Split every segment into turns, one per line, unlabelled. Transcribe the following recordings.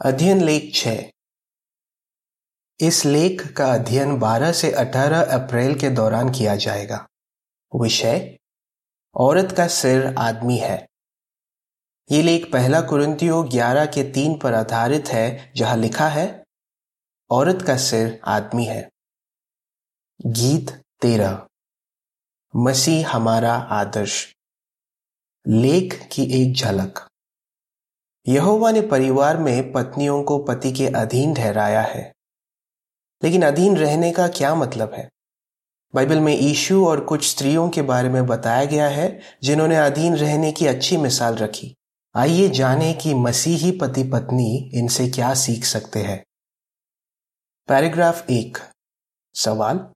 अध्ययन लेख छ। इस लेख का अध्ययन 12 से 18 अप्रैल के दौरान किया जाएगा। विषय, औरत का सिर आदमी है। ये लेख पहला कुरंतियो 11 के तीन पर आधारित है, जहाँ लिखा है, औरत का सिर आदमी है। गीत तेरह मसीह हमारा आदर्श। लेख की एक झलक। यहोवा ने परिवार में पत्नियों को पति के अधीन ठहराया है। लेकिन अधीन रहने का क्या मतलब है? बाइबल में ईशु और कुछ स्त्रियों के बारे में बताया गया है, जिन्होंने अधीन रहने की अच्छी मिसाल रखी। आइए जाने कि मसीही पति पत्नी इनसे क्या सीख सकते हैं। पैराग्राफ एक। सवाल?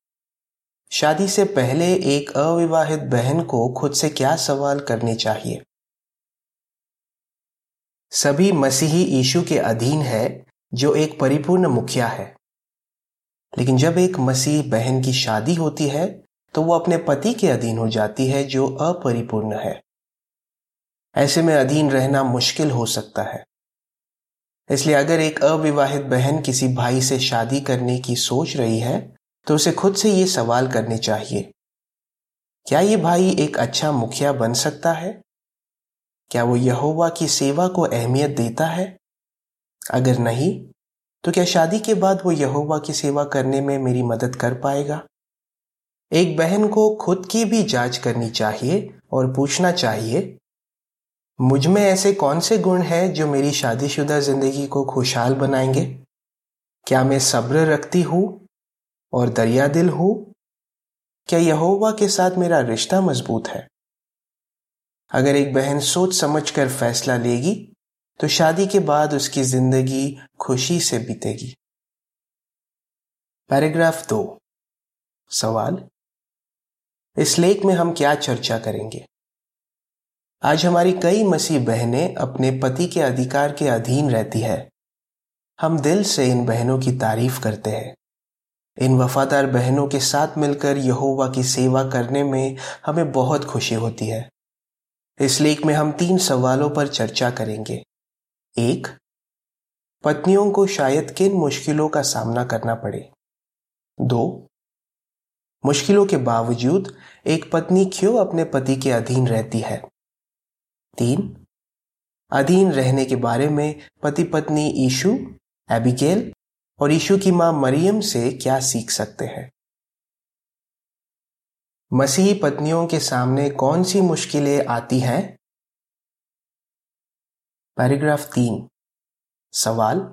शादी से पहले एक अविवाहित बहन को खुद से क्या सवाल करने चाहिए? सभी मसीही यीशु के अधीन है, जो एक परिपूर्ण मुखिया है। लेकिन जब एक मसीह बहन की शादी होती है तो वो अपने पति के अधीन हो जाती है, जो अपरिपूर्ण है। ऐसे में अधीन रहना मुश्किल हो सकता है। इसलिए अगर एक अविवाहित बहन किसी भाई से शादी करने की सोच रही है तो उसे खुद से ये सवाल करने चाहिए, क्या ये भाई एक अच्छा मुखिया बन सकता है? क्या वो यहोवा की सेवा को अहमियत देता है? अगर नहीं तो क्या शादी के बाद वो यहोवा की सेवा करने में मेरी मदद कर पाएगा? एक बहन को खुद की भी जाँच करनी चाहिए और पूछना चाहिए, मुझमें ऐसे कौन से गुण हैं जो मेरी शादीशुदा ज़िंदगी को खुशहाल बनाएँगे? क्या मैं सब्र रखती हूँ और दरिया दिल हूँ? क्या यहोवा के साथ मेरा रिश्ता मज़बूत है? अगर एक बहन सोच समझ कर फैसला लेगी तो शादी के बाद उसकी ज़िंदगी खुशी से बीतेगी। पैराग्राफ दो। सवाल, इस लेख में हम क्या चर्चा करेंगे? आज हमारी कई मसीह बहनें अपने पति के अधिकार के अधीन रहती है। हम दिल से इन बहनों की तारीफ़ करते हैं। इन वफादार बहनों के साथ मिलकर यहोवा की सेवा करने में हमें बहुत खुशी होती है। इस लेख में हम तीन सवालों पर चर्चा करेंगे। एक, पत्नियों को शायद किन मुश्किलों का सामना करना पड़े? दो, मुश्किलों के बावजूद एक पत्नी क्यों अपने पति के अधीन रहती है? तीन, अधीन रहने के बारे में पति पत्नी ईशु, एबिगेल और ईशु की माँ मरियम से क्या सीख सकते हैं? मसीही पत्नियों के सामने कौन सी मुश्किलें आती हैं? पैराग्राफ तीन। सवाल,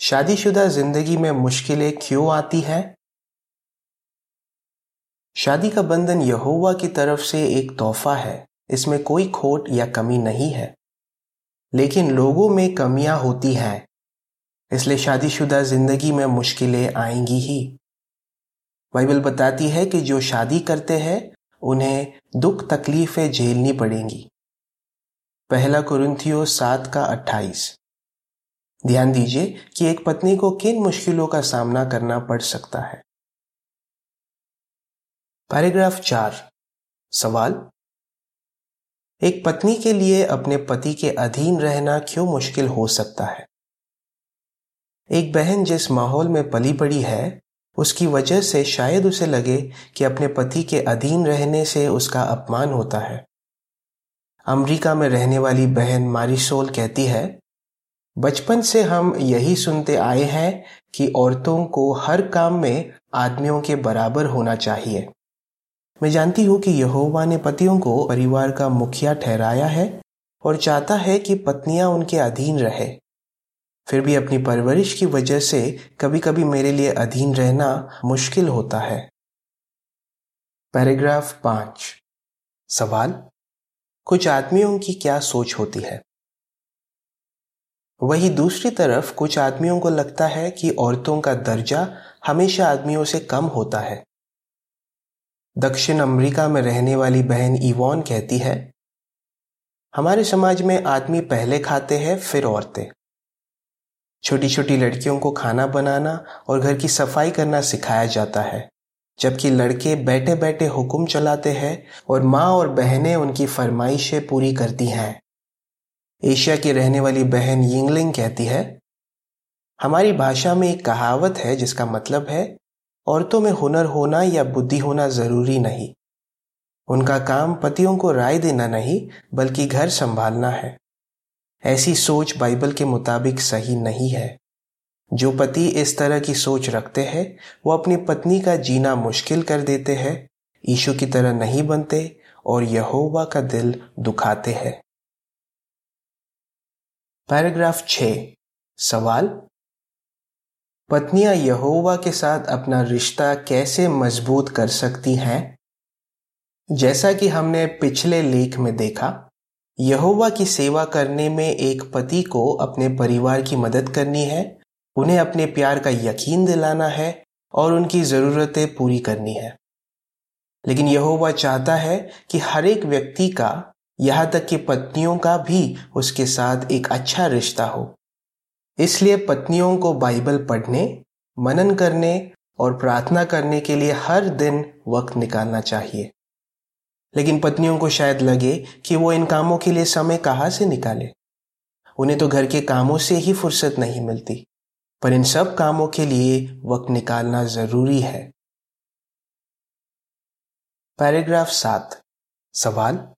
शादीशुदा ज़िंदगी में मुश्किलें क्यों आती हैं? शादी का बंधन यहोवा की तरफ़ से एक तोहफा है, इसमें कोई खोट या कमी नहीं है, लेकिन लोगों में कमियाँ होती हैं, इसलिए शादीशुदा ज़िंदगी में मुश्किलें आएँगी ही। बाइबल बताती है कि जो शादी करते हैं, उन्हें दुख तकलीफें झेलनी पड़ेंगी। पहला कुरुंथियो सात का अट्ठाईस। ध्यान दीजिए कि एक पत्नी को किन मुश्किलों का सामना करना पड़ सकता है। पैराग्राफ चार। सवाल? एक पत्नी के लिए अपने पति के अधीन रहना क्यों मुश्किल हो सकता है? एक बहन जिस माहौल में पली पड़ी है उसकी वजह से शायद उसे लगे कि अपने पति के अधीन रहने से उसका अपमान होता है। अमेरिका में रहने वाली बहन मारिसोल कहती है, बचपन से हम यही सुनते आए हैं कि औरतों को हर काम में आदमियों के बराबर होना चाहिए। मैं जानती हूँ कि यहोवा ने पतियों को परिवार का मुखिया ठहराया है और चाहता है कि पत्नियाँ उनके अधीन रहे। फिर भी अपनी परवरिश की वजह से कभी कभी मेरे लिए अधीन रहना मुश्किल होता है। पैराग्राफ पाँच। सवाल? कुछ आदमियों की क्या सोच होती है? वही दूसरी तरफ़ कुछ आदमियों को लगता है कि औरतों का दर्जा हमेशा आदमियों से कम होता है। दक्षिण अमेरिका में रहने वाली बहन इवॉन कहती है, हमारे समाज में आदमी पहले खाते हैं, फिर औरतें। छोटी छोटी लड़कियों को खाना बनाना और घर की सफ़ाई करना सिखाया जाता है, जबकि लड़के बैठे बैठे हुक्म चलाते हैं और माँ और बहनें उनकी फरमाइशें पूरी करती हैं। एशिया की रहने वाली बहन यिंगलिंग कहती है, हमारी भाषा में एक कहावत है जिसका मतलब है, औरतों में हुनर होना या बुद्धि होना ज़रूरी नहीं। उनका काम पतियों को राय देना नहीं, बल्कि घर संभालना है। ऐसी सोच बाइबल के मुताबिक सही नहीं है। जो पति इस तरह की सोच रखते हैं, वो अपनी पत्नी का जीना मुश्किल कर देते हैं ईशु की तरह नहीं बनते और यहोवा का दिल दुखाते हैं। पैराग्राफ छ सवाल? पत्नियाँ यहोवा के साथ अपना रिश्ता कैसे मज़बूत कर सकती हैं? जैसा कि हमने पिछले लेख में देखा यहोवा की सेवा करने में एक पति को अपने परिवार की मदद करनी है, उन्हें अपने प्यार का यकीन दिलाना है और उनकी ज़रूरतें पूरी करनी है। लेकिन यहोवा चाहता है कि हर एक व्यक्ति का, यहाँ तक कि पत्नियों का भी उसके साथ एक अच्छा रिश्ता हो। इसलिए पत्नियों को बाइबल पढ़ने, मनन करने और प्रार्थना करने के लिए हर दिन वक्त निकालना चाहिए। लेकिन पत्नियों को शायद लगे कि वो इन कामों के लिए समय कहाँ से निकाले। उन्हें तो घर के कामों से ही फुर्सत नहीं मिलती, पर इन सब कामों के लिए वक्त निकालना ज़रूरी है। पैराग्राफ सात। सवाल?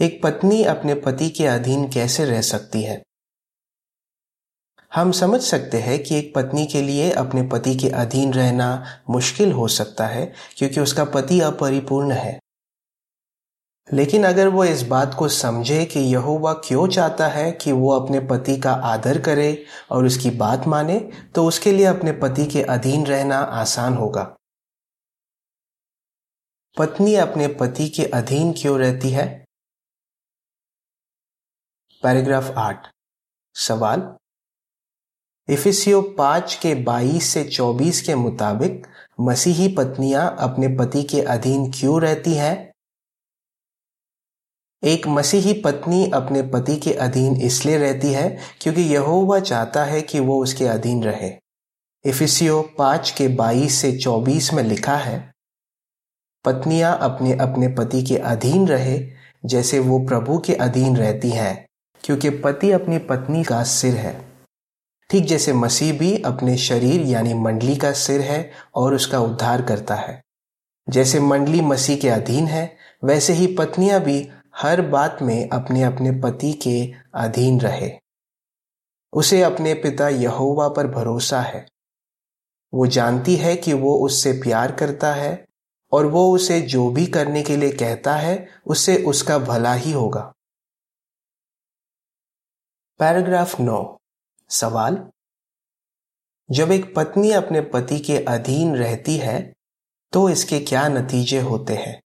एक पत्नी अपने पति के अधीन कैसे रह सकती है? हम समझ सकते हैं कि एक पत्नी के लिए अपने पति के अधीन रहना मुश्किल हो सकता है, क्योंकि उसका पति अपरिपूर्ण है। लेकिन अगर वो इस बात को समझे कि यहोवा क्यों चाहता है कि वो अपने पति का आदर करे और उसकी बात माने तो उसके लिए अपने पति के अधीन रहना आसान होगा। पत्नी अपने पति के अधीन क्यों रहती है? पैराग्राफ आठ। सवाल। इफिसियो पाँच के बाईस से चौबीस के मुताबिक मसीही पत्नियाँ अपने पति के अधीन क्यों रहती हैं? एक मसीही पत्नी अपने पति के अधीन इसलिए रहती है क्योंकि यहोवा चाहता है कि वो उसके अधीन रहे। इफिसियो पाँच के बाईस से चौबीस में लिखा है, पत्नियाँ अपने अपने पति के अधीन रहे जैसे वो प्रभु के अधीन रहती हैं, क्योंकि पति अपनी पत्नी का सिर है। ठीक जैसे मसीह भी अपने शरीर यानी मंडली का सिर है और उसका उद्धार करता है। जैसे मंडली मसीह के अधीन है, वैसे ही पत्नियाँ भी हर बात में अपने अपने पति के अधीन रहे। उसे अपने पिता यहोवा पर भरोसा है। वो जानती है कि वो उससे प्यार करता है और वो उसे जो भी करने के लिए कहता है, उससे उसका भला ही होगा। पैराग्राफ नौ। सवाल? जब एक पत्नी अपने पति के अधीन रहती है तो इसके क्या नतीजे होते हैं?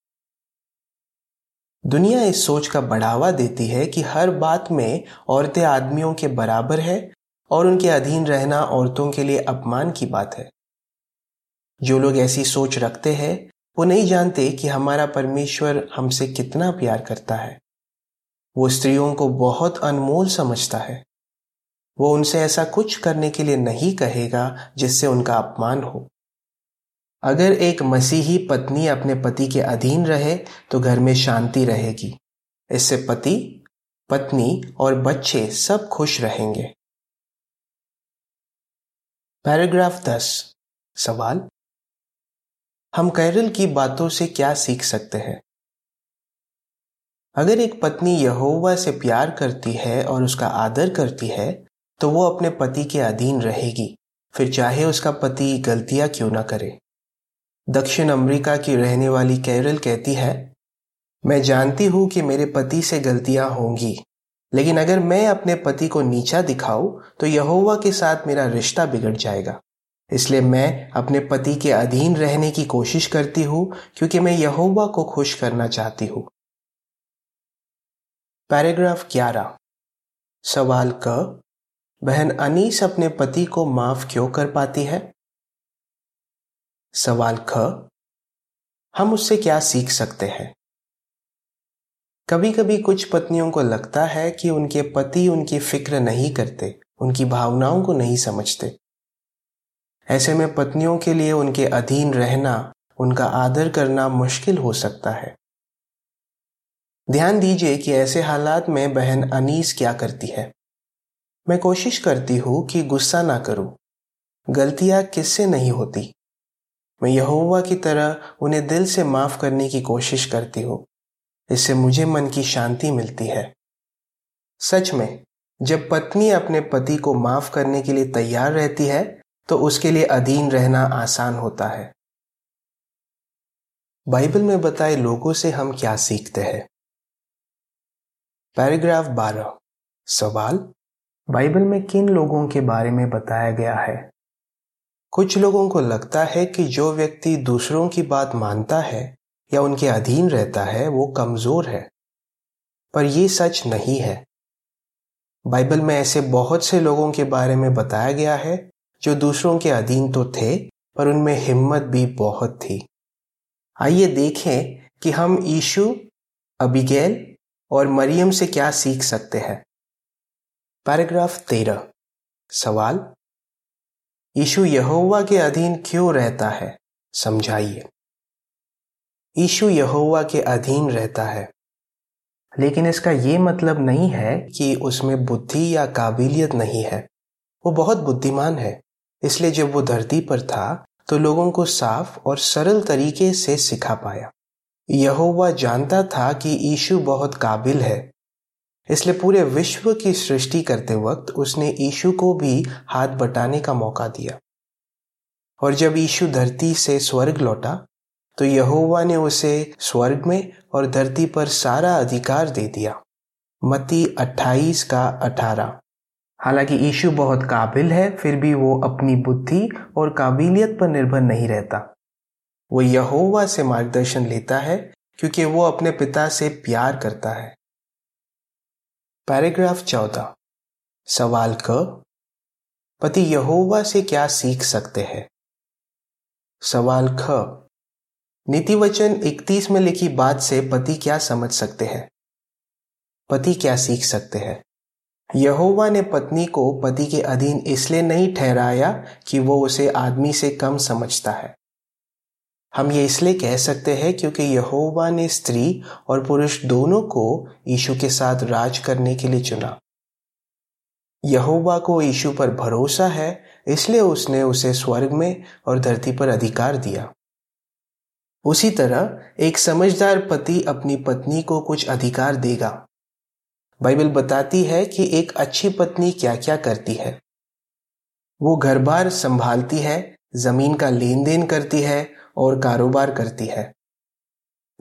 दुनिया इस सोच का बढ़ावा देती है कि हर बात में औरतें आदमियों के बराबर है और उनके अधीन रहना औरतों के लिए अपमान की बात है। जो लोग ऐसी सोच रखते हैं, वो नहीं जानते कि हमारा परमेश्वर हमसे कितना प्यार करता है। वो स्त्रियों को बहुत अनमोल समझता है। वो उनसे ऐसा कुछ करने के लिए नहीं कहेगा जिससे उनका अपमान हो। अगर एक मसीही पत्नी अपने पति के अधीन रहे तो घर में शांति रहेगी। इससे पति, पत्नी और बच्चे सब खुश रहेंगे। पैराग्राफ दस। सवाल? हम कैरल की बातों से क्या सीख सकते हैं? अगर एक पत्नी यहोवा से प्यार करती है और उसका आदर करती है तो वो अपने पति के अधीन रहेगी। फिर चाहे उसका पति गलतियाँ क्यों ना करे। दक्षिण अमेरिका की रहने वाली कैरल कहती है, मैं जानती हूँ कि मेरे पति से गलतियाँ होंगी, लेकिन अगर मैं अपने पति को नीचा दिखाऊँ तो यहोवा के साथ मेरा रिश्ता बिगड़ जाएगा। इसलिए मैं अपने पति के अधीन रहने की कोशिश करती हूँ, क्योंकि मैं यहोवा को खुश करना चाहती हूँ। पैराग्राफ 11 सवाल क, बहन अनीस अपने पति को माफ़ क्यों कर पाती है? सवाल ख, हम उससे क्या सीख सकते हैं? कभी कभी कुछ पत्नियों को लगता है कि उनके पति उनकी फ़िक्र नहीं करते, उनकी भावनाओं को नहीं समझते। ऐसे में पत्नियों के लिए उनके अधीन रहना, उनका आदर करना मुश्किल हो सकता है। ध्यान दीजिए कि ऐसे हालात में बहन अनीस क्या करती है। मैं कोशिश करती हूँ कि गुस्सा ना करूँ। गलतियाँ किससे नहीं होती? मैं यहोवा की तरह उन्हें दिल से माफ़ करने की कोशिश करती हूँ। इससे मुझे मन की शांति मिलती है। सच में, जब पत्नी अपने पति को माफ़ करने के लिए तैयार रहती है तो उसके लिए अधीन रहना आसान होता है। बाइबल में बताए लोगों से हम क्या सीखते हैं? पैराग्राफ 12 सवाल, बाइबल में किन लोगों के बारे में बताया गया है? कुछ लोगों को लगता है कि जो व्यक्ति दूसरों की बात मानता है या उनके अधीन रहता है, वो कमज़ोर है। पर यह सच नहीं है। बाइबल में ऐसे बहुत से लोगों के बारे में बताया गया है, जो दूसरों के अधीन तो थे, पर उनमें हिम्मत भी बहुत थी। आइए देखें कि हम ईशु अबिगेल और मरियम से क्या सीख सकते हैं। पैराग्राफ तेरह, सवाल ईशु यहोवा के अधीन क्यों रहता है? समझाइए। ईशु यहोवा के अधीन रहता है। लेकिन इसका ये मतलब नहीं है कि उसमें बुद्धि या काबिलियत नहीं है। वो बहुत बुद्धिमान है, इसलिए जब वो धरती पर था तो लोगों को साफ़ और सरल तरीके से सिखा पाया। यहोवा जानता था कि यीशु बहुत काबिल है इसलिए पूरे विश्व की सृष्टि करते वक्त उसने ईशु को भी हाथ बटाने का मौका दिया। और जब ईशु धरती से स्वर्ग लौटा तो यहोवा ने उसे स्वर्ग में और धरती पर सारा अधिकार दे दिया। मती 28 का 18 हालाँकि ईशु बहुत काबिल है, फिर भी वो अपनी बुद्धि और काबिलियत पर निर्भर नहीं रहता। वो यहोवा से मार्गदर्शन लेता है, क्योंकि वो अपने पिता से प्यार करता है। पैराग्राफ चौदह। सवाल क, पति यहोवा से क्या सीख सकते हैं? सवाल ख नीति वचन इकतीस में लिखी बात से पति क्या समझ सकते हैं? पति क्या सीख सकते हैं? यहोवा ने पत्नी को पति के अधीन इसलिए नहीं ठहराया कि वो उसे आदमी से कम समझता है। हम ये इसलिए कह सकते हैं क्योंकि यहोवा ने स्त्री और पुरुष दोनों को यीशु के साथ राज करने के लिए चुना। यहोवा को यीशु पर भरोसा है, इसलिए उसने उसे स्वर्ग में और धरती पर अधिकार दिया। उसी तरह एक समझदार पति अपनी पत्नी को कुछ अधिकार देगा। बाइबल बताती है कि एक अच्छी पत्नी क्या क्या करती है। वो घर बार संभालती है, ज़मीन का लेन देन करती है और कारोबार करती है।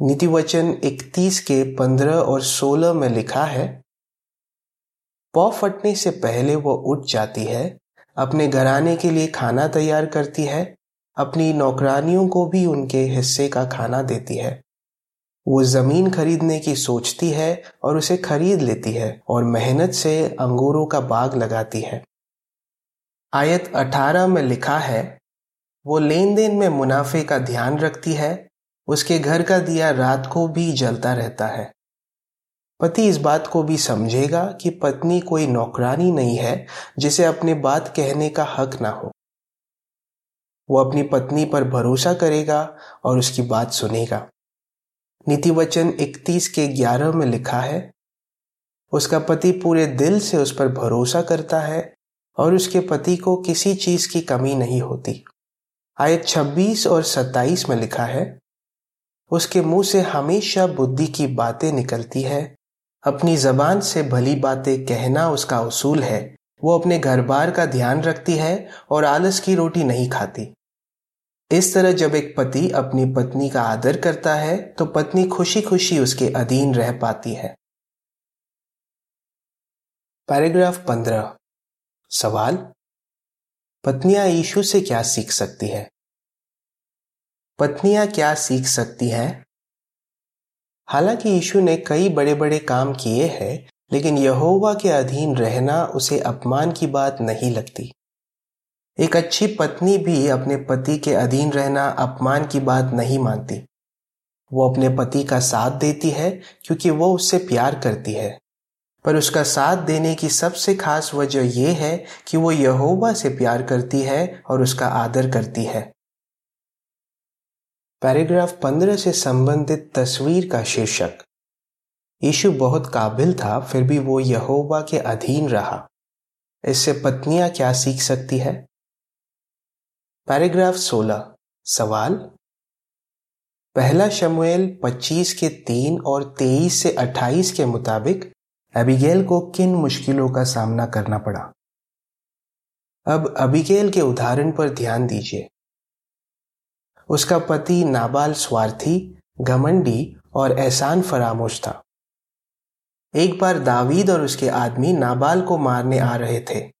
नीति वचन इकतीस के पंद्रह और सोलह में लिखा है, पौ फटने से पहले वो उठ जाती है, अपने घराने के लिए खाना तैयार करती है, अपनी नौकरानियों को भी उनके हिस्से का खाना देती है। वो ज़मीन खरीदने की सोचती है और उसे खरीद लेती है और मेहनत से अंगूरों का बाग लगाती है। आयत 18 में लिखा है वो लेन देन में मुनाफे का ध्यान रखती है, उसके घर का दिया रात को भी जलता रहता है। पति इस बात को भी समझेगा कि पत्नी कोई नौकरानी नहीं है, जिसे अपने बात कहने का हक ना हो। वो अपनी पत्नी पर भरोसा करेगा और उसकी बात सुनेगा। नीति वचन इकतीस के ग्यारह में लिखा है, उसका पति पूरे दिल से उस पर भरोसा करता है और उसके पति को किसी चीज़ की कमी नहीं होती। आयत 26 और 27 में लिखा है, उसके मुँह से हमेशा बुद्धि की बातें निकलती है। अपनी जबान से भली बातें कहना उसका उसूल है। वो अपने घर बार का ध्यान रखती है और आलस की रोटी नहीं खाती। इस तरह जब एक पति अपनी पत्नी का आदर करता है तो पत्नी खुशी खुशी उसके अधीन रह पाती है। पैराग्राफ पंद्रह। सवाल पत्नियाँ यीशु से क्या सीख सकती है? पत्नियाँ क्या सीख सकती हैं? हालाँकि यीशु ने कई बड़े बड़े काम किए हैं, लेकिन यहोवा के अधीन रहना उसे अपमान की बात नहीं लगती। एक अच्छी पत्नी भी अपने पति के अधीन रहना अपमान की बात नहीं मानती। वो अपने पति का साथ देती है, क्योंकि वो उससे प्यार करती है। पर उसका साथ देने की सबसे खास वजह यह है कि वो यहोवा से प्यार करती है और उसका आदर करती है। पैराग्राफ पंद्रह से संबंधित तस्वीर का शीर्षक। यीशु बहुत काबिल था, फिर भी वो यहोवा के अधीन रहा। इससे पत्नियाँ क्या सीख सकती है? पैराग्राफ 16 सवाल? पहला शमुएल 25 के 3 और 23 से 28 के मुताबिक अबिगेल को किन मुश्किलों का सामना करना पड़ा? अब अबिगेल के उदाहरण पर ध्यान दीजिए। उसका पति नाबाल स्वार्थी, घमंडी और एहसान फरामोश था। एक बार दावीद और उसके आदमी नाबाल को मारने आ रहे थे।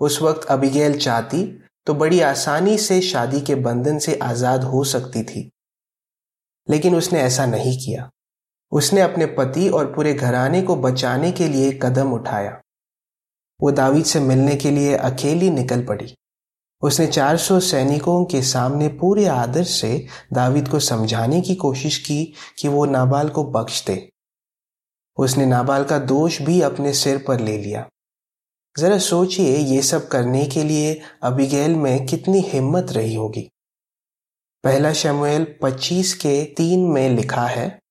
उस वक्त अबिगेल चाहती तो बड़ी आसानी से शादी के बंधन से आज़ाद हो सकती थी। लेकिन उसने ऐसा नहीं किया। उसने अपने पति और पूरे घराने को बचाने के लिए कदम उठाया। वो दावीद से मिलने के लिए अकेली निकल पड़ी। उसने 400 सैनिकों के सामने पूरे आदर से दावीद को समझाने की कोशिश की कि वो नाबाल को बख्श दे। उसने नाबाल का दोष भी अपने सिर पर ले लिया। जरा सोचिए ये सब करने के लिए अबिगेल में कितनी हिम्मत रही होगी। पहला शमुएल 25 के तीन में लिखा है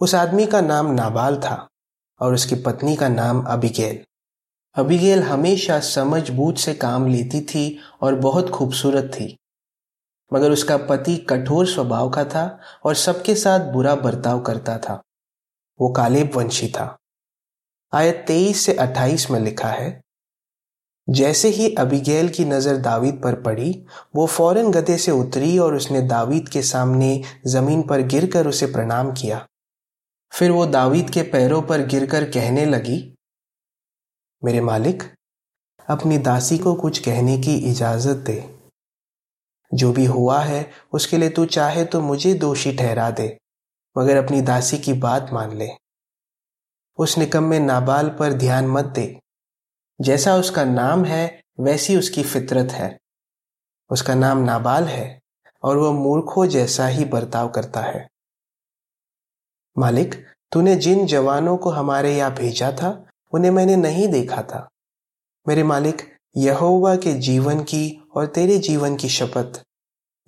उस आदमी का नाम नाबाल था और उसकी पत्नी का नाम अबिगेल। अबिगेल हमेशा समझ बूझ से काम लेती थी और बहुत खूबसूरत थी। मगर उसका पति कठोर स्वभाव का था और सबके साथ बुरा बर्ताव करता था। वो कालेब वंशी था। आयत तेईस से अट्ठाईस में लिखा है, जैसे ही अबिगेल की नज़र दावीद पर पड़ी, वो फ़ौरन गधे से उतरी और उसने दावीद के सामने ज़मीन पर गिरकर उसे प्रणाम किया। फिर वो दावीद के पैरों पर गिरकर कहने लगी, मेरे मालिक, अपनी दासी को कुछ कहने की इजाज़त दे। जो भी हुआ है, उसके लिए तू चाहे तो मुझे दोषी ठहरा दे, मगर अपनी दासी की बात मान ले। उस निकम में नाबाल पर ध्यान मत दे। जैसा उसका नाम है, वैसी उसकी फितरत है। उसका नाम नाबाल है, और वह मूर्खों जैसा ही बर्ताव करता है। मालिक, तूने जिन जवानों को हमारे यहाँ भेजा था, उन्हें मैंने नहीं देखा था। मेरे मालिक, यहोवा के जीवन की और तेरे जीवन की शपथ।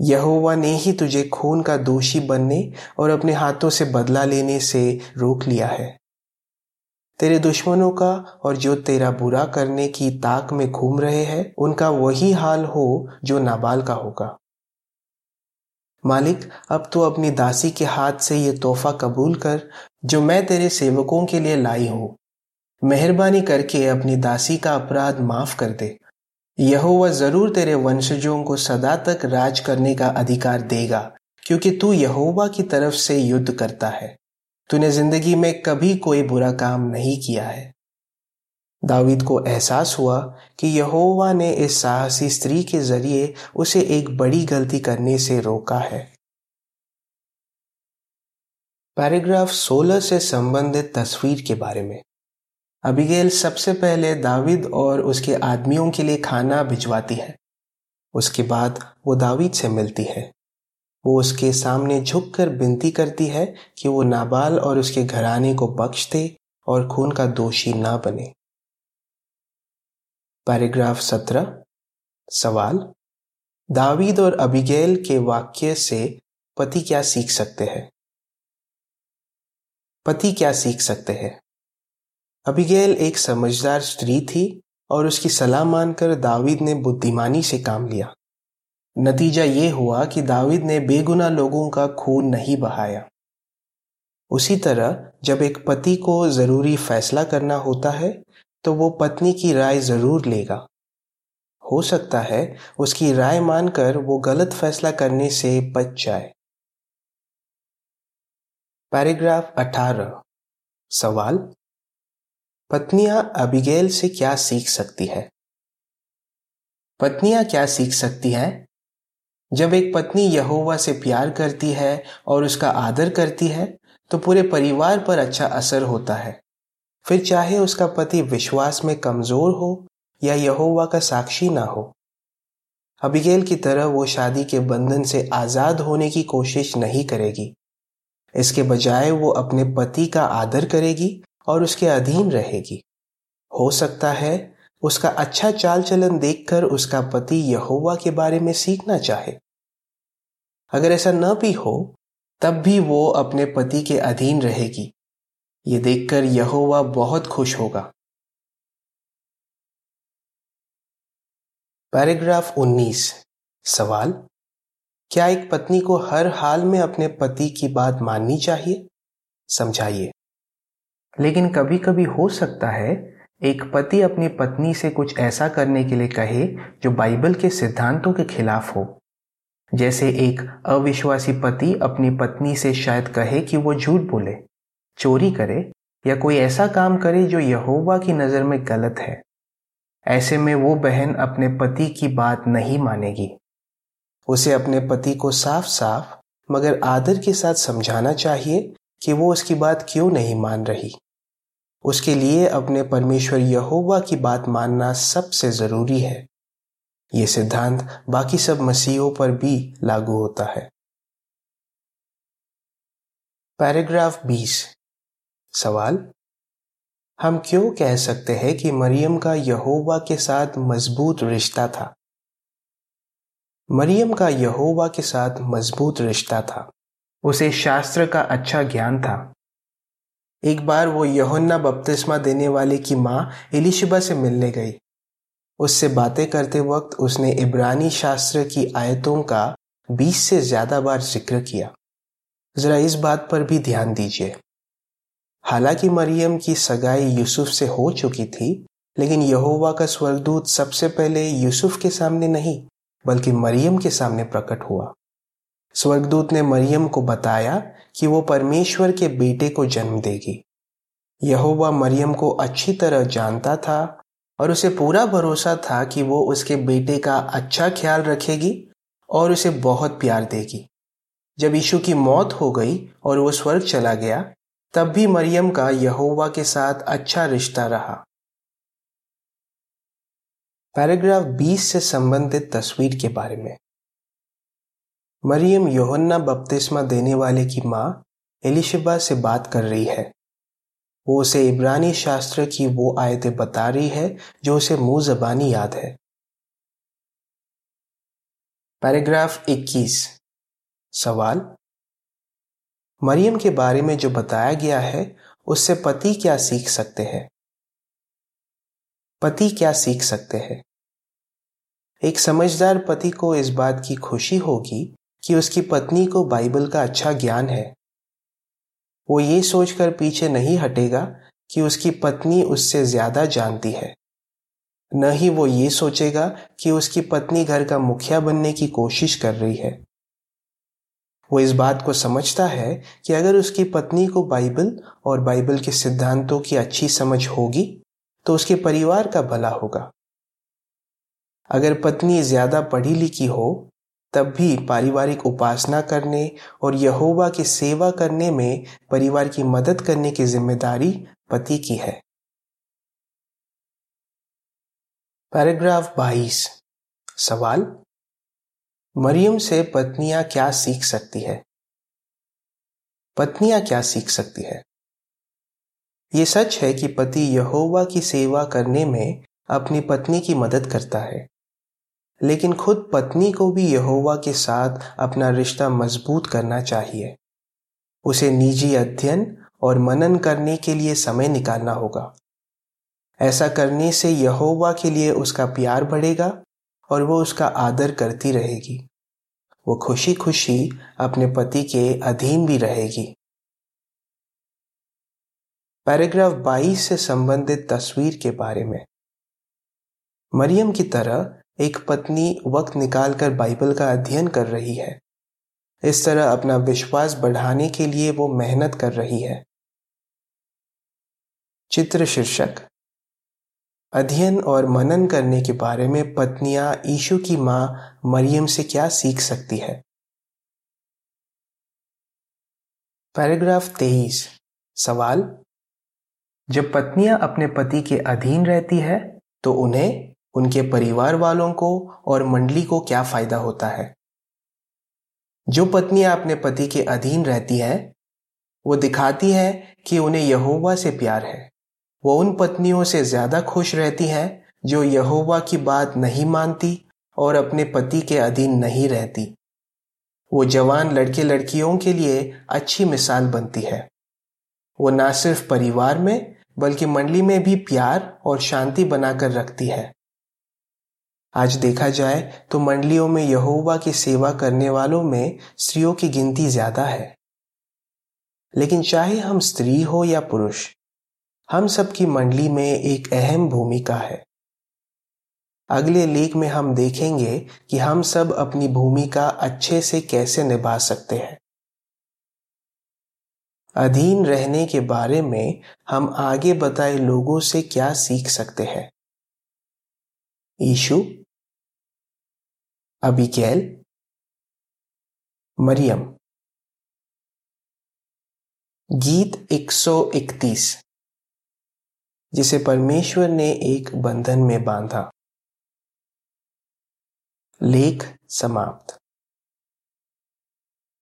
यहोवा ने ही तुझे खून का दोषी बनने और अपने हाथों से बदला लेने से रोक लिया है। तेरे दुश्मनों का और जो तेरा बुरा करने की ताक में घूम रहे हैं, उनका वही हाल हो जो नाबाल का होगा। मालिक, अब तो अपनी दासी के हाथ से ये तोहफा कबूल कर, जो मैं तेरे सेवकों के लिए लाई हूँ। मेहरबानी करके अपनी दासी का अपराध माफ़ कर दे। यहोवा ज़रूर तेरे वंशजों को सदा तक राज करने का अधिकार देगा, क्योंकि तू यहोवा की तरफ़ से युद्ध करता है। तूने ज़िंदगी में कभी कोई बुरा काम नहीं किया है। दावीद को एहसास हुआ कि यहोवा ने इस साहसी स्त्री के ज़रिए उसे एक बड़ी गलती करने से रोका है। पैराग्राफ 16 से संबंधित तस्वीर के बारे में। अबिगेल सबसे पहले दाविद और उसके आदमियों के लिए खाना भिजवाती है। उसके बाद वो दाविद से मिलती है। वो उसके सामने झुककर विनती करती है कि वो नाबाल और उसके घराने को बख्श दे और खून का दोषी ना बने। पैराग्राफ सत्रह, सवाल, दावीद और अबिगेल के वाक्य से पति क्या सीख सकते हैं? पति क्या सीख सकते हैं? अबिगेल एक समझदार स्त्री थी और उसकी सलाह मानकर दावीद ने बुद्धिमानी से काम लिया। नतीजा ये हुआ कि दावीद ने बेगुना लोगों का खून नहीं बहाया। उसी तरह जब एक पति को ज़रूरी फैसला करना होता है तो वो पत्नी की राय ज़रूर लेगा। हो सकता है उसकी राय मानकर वो गलत फैसला करने से बच जाए। पैराग्राफ 18 सवाल? पत्नियाँ अबिगेल से क्या सीख सकती है? पत्नियाँ क्या सीख सकती हैं? जब एक पत्नी यहोवा से प्यार करती है और उसका आदर करती है तो पूरे परिवार पर अच्छा असर होता है। फिर चाहे उसका पति विश्वास में कमज़ोर हो या यहोवा का साक्षी ना हो। अबिगेल की तरह वो शादी के बंधन से आज़ाद होने की कोशिश नहीं करेगी। इसके बजाय वो अपने पति का आदर करेगी और उसके अधीन रहेगी। हो सकता है उसका अच्छा चाल चलन देखकर उसका पति यहोवा के बारे में सीखना चाहे। अगर ऐसा न भी हो, तब भी वो अपने पति के अधीन रहेगी। ये देखकर यहोवा बहुत खुश होगा। पैराग्राफ 19 सवाल, क्या एक पत्नी को हर हाल में अपने पति की बात माननी चाहिए? समझाइए। लेकिन कभी कभी हो सकता है एक पति अपनी पत्नी से कुछ ऐसा करने के लिए कहे जो बाइबल के सिद्धांतों के खिलाफ हो। जैसे एक अविश्वासी पति अपनी पत्नी से शायद कहे कि वो झूठ बोले। चोरी करे या कोई ऐसा काम करे जो यहोवा की नज़र में गलत है। ऐसे में वो बहन अपने पति की बात नहीं मानेगी। उसे अपने पति को साफ़ साफ़ मगर आदर के साथ समझाना चाहिए कि वो उसकी बात क्यों नहीं मान रही। उसके लिए अपने परमेश्वर यहोवा की बात मानना सबसे ज़रूरी है। ये सिद्धांत बाकी सब मसीहों पर भी लागू होता है। पैराग्राफ 20 सवाल? हम क्यों कह सकते हैं कि मरियम का यहोवा के साथ मज़बूत रिश्ता था? मरियम का यहोवा के साथ मज़बूत रिश्ता था। उसे शास्त्र का अच्छा ज्ञान था। एक बार वो यहोन्ना बपतिस्मा देने वाले की माँ इलिशिबा से मिलने गई। उससे बातें करते वक्त उसने इब्रानी शास्त्र की आयतों का बीस से ज़्यादा बार ज़िक्र किया। जरा इस बात पर भी ध्यान दीजिए। हालाँकि मरियम की सगाई यूसुफ से हो चुकी थी, लेकिन यहोवा का स्वर्गदूत सबसे पहले यूसुफ के सामने नहीं, बल्कि मरियम के सामने प्रकट हुआ। स्वर्गदूत ने मरियम को बताया कि वो परमेश्वर के बेटे को जन्म देगी। यहोवा मरियम को अच्छी तरह जानता था और उसे पूरा भरोसा था कि वो उसके बेटे का अच्छा ख्याल रखेगी और उसे बहुत प्यार देगी। जब यीशु की मौत हो गई और वो स्वर्ग चला गया तब भी मरियम का यहोवा के साथ अच्छा रिश्ता रहा। पैराग्राफ 20 से संबंधित तस्वीर के बारे में। मरियम योहन्ना बपतिस्मा देने वाले की माँ एलिशबा से बात कर रही है। वो उसे इब्रानी शास्त्र की वो आयतें बता रही है, जो उसे मुँह जबानी याद है। पैराग्राफ 21 सवाल मरियम के बारे में जो बताया गया है, उससे पति क्या सीख सकते हैं? पति क्या सीख सकते हैं? एक समझदार पति को इस बात की खुशी होगी कि उसकी पत्नी को बाइबल का अच्छा ज्ञान है। वो ये सोचकर पीछे नहीं हटेगा कि उसकी पत्नी उससे ज़्यादा जानती है। न ही वो ये सोचेगा कि उसकी पत्नी घर का मुखिया बनने की कोशिश कर रही है। वो इस बात को समझता है कि अगर उसकी पत्नी को बाइबल और बाइबल के सिद्धांतों की अच्छी समझ होगी तो उसके परिवार का भला होगा। अगर पत्नी ज़्यादा पढ़ी लिखी हो, तब भी पारिवारिक उपासना करने और यहोवा की सेवा करने में परिवार की मदद करने की ज़िम्मेदारी पति की है। पैराग्राफ 22 सवाल? मरियम से पत्नियाँ क्या सीख सकती है? पत्नियाँ क्या सीख सकती है? ये सच है कि पति यहोवा की सेवा करने में अपनी पत्नी की मदद करता है। लेकिन खुद पत्नी को भी यहोवा के साथ अपना रिश्ता मज़बूत करना चाहिए। उसे निजी अध्ययन और मनन करने के लिए समय निकालना होगा। ऐसा करने से यहोवा के लिए उसका प्यार बढ़ेगा और वो उसका आदर करती रहेगी। वो खुशी खुशी अपने पति के अधीन भी रहेगी। पैराग्राफ 22 से संबंधित तस्वीर के बारे में। मरियम की तरह एक पत्नी वक्त निकालकर बाइबल का अध्ययन कर रही है। इस तरह अपना विश्वास बढ़ाने के लिए वो मेहनत कर रही है। चित्र शीर्षक अध्ययन और मनन करने के बारे में पत्नियाँ ईशु की माँ मरियम से क्या सीख सकती है? पैराग्राफ तेईस। सवाल? जब पत्नियाँ अपने पति के अधीन रहती है तो उन्हें उनके परिवार वालों को और मंडली को क्या फ़ायदा होता है? जो पत्नियाँ अपने पति के अधीन रहती हैं, वो दिखाती है कि उन्हें यहोवा से प्यार है। वो उन पत्नियों से ज़्यादा खुश रहती हैं, जो यहोवा की बात नहीं मानती और अपने पति के अधीन नहीं रहती। वो जवान लड़के लड़कियों के लिए अच्छी मिसाल बनती है। वो ना सिर्फ़ परिवार में, बल्कि मंडली में भी प्यार और शांति बनाकर रखती है। आज देखा जाए तो मंडलियों में यहोवा की सेवा करने वालों में स्त्रियों की गिनती ज़्यादा है। लेकिन चाहे हम स्त्री हो या पुरुष हम सबकी मंडली में एक अहम भूमिका है। अगले लेख में हम देखेंगे कि हम सब अपनी भूमिका अच्छे से कैसे निभा सकते हैं। अधीन रहने के बारे में हम आगे बताए लोगों से क्या सीख सकते हैं। ईशु अबिकेल मरियम। गीत 131 जिसे परमेश्वर ने एक बंधन में बांधा। लेख समाप्त।